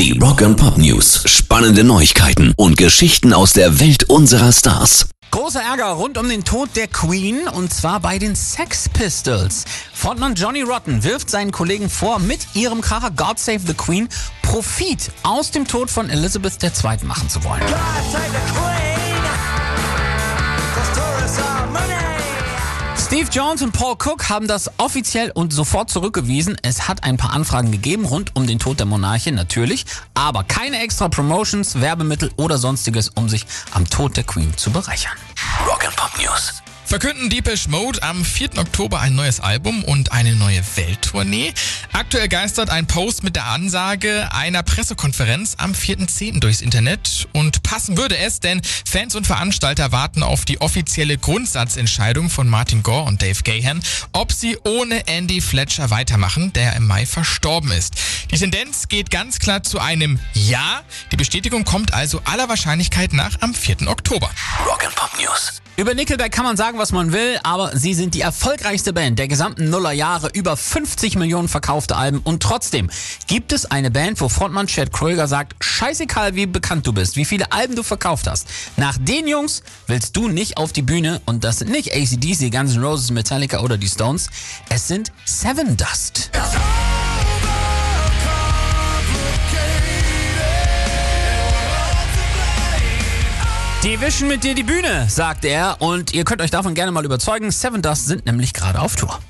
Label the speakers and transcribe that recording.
Speaker 1: Die Rock and Pop News. Spannende Neuigkeiten und Geschichten aus der Welt unserer Stars.
Speaker 2: Großer Ärger rund um den Tod der Queen und zwar bei den Sex Pistols. Frontmann Johnny Rotten wirft seinen Kollegen vor, mit ihrem Kracher God Save the Queen Profit aus dem Tod von Elizabeth II. machen zu wollen. Steve Jones und Paul Cook haben das offiziell und sofort zurückgewiesen. Es hat ein paar Anfragen gegeben rund um den Tod der Monarchin, natürlich, aber keine extra Promotions, Werbemittel oder sonstiges, um sich am Tod der Queen zu bereichern.
Speaker 1: Rock and Pop News.
Speaker 3: Verkünden Deepish Mode am 4. Oktober ein neues Album und eine neue Welttournee. Aktuell geistert ein Post mit der Ansage einer Pressekonferenz am 4.10. durchs Internet und passen würde es, denn Fans und Veranstalter warten auf die offizielle Grundsatzentscheidung von Martin Gore und Dave Gahan, ob sie ohne Andy Fletcher weitermachen, der im Mai verstorben ist. Die Tendenz geht ganz klar zu einem Ja. Die Bestätigung kommt also aller Wahrscheinlichkeit nach am 4. Oktober.
Speaker 1: Rock and Pop News.
Speaker 2: Über Nickelback kann man sagen, was man will, aber sie sind die erfolgreichste Band der gesamten Nullerjahre, über 50 Millionen verkaufte Alben und trotzdem gibt es eine Band, wo Frontmann Chad Kroeger sagt, scheißegal wie bekannt du bist, wie viele Alben du verkauft hast. Nach den Jungs willst du nicht auf die Bühne und das sind nicht ACDC, Guns N' Roses, Metallica oder die Stones, es sind Seven Dust. Die wischen mit dir die Bühne, sagt er, und ihr könnt euch davon gerne mal überzeugen. Seven Dust sind nämlich gerade auf Tour.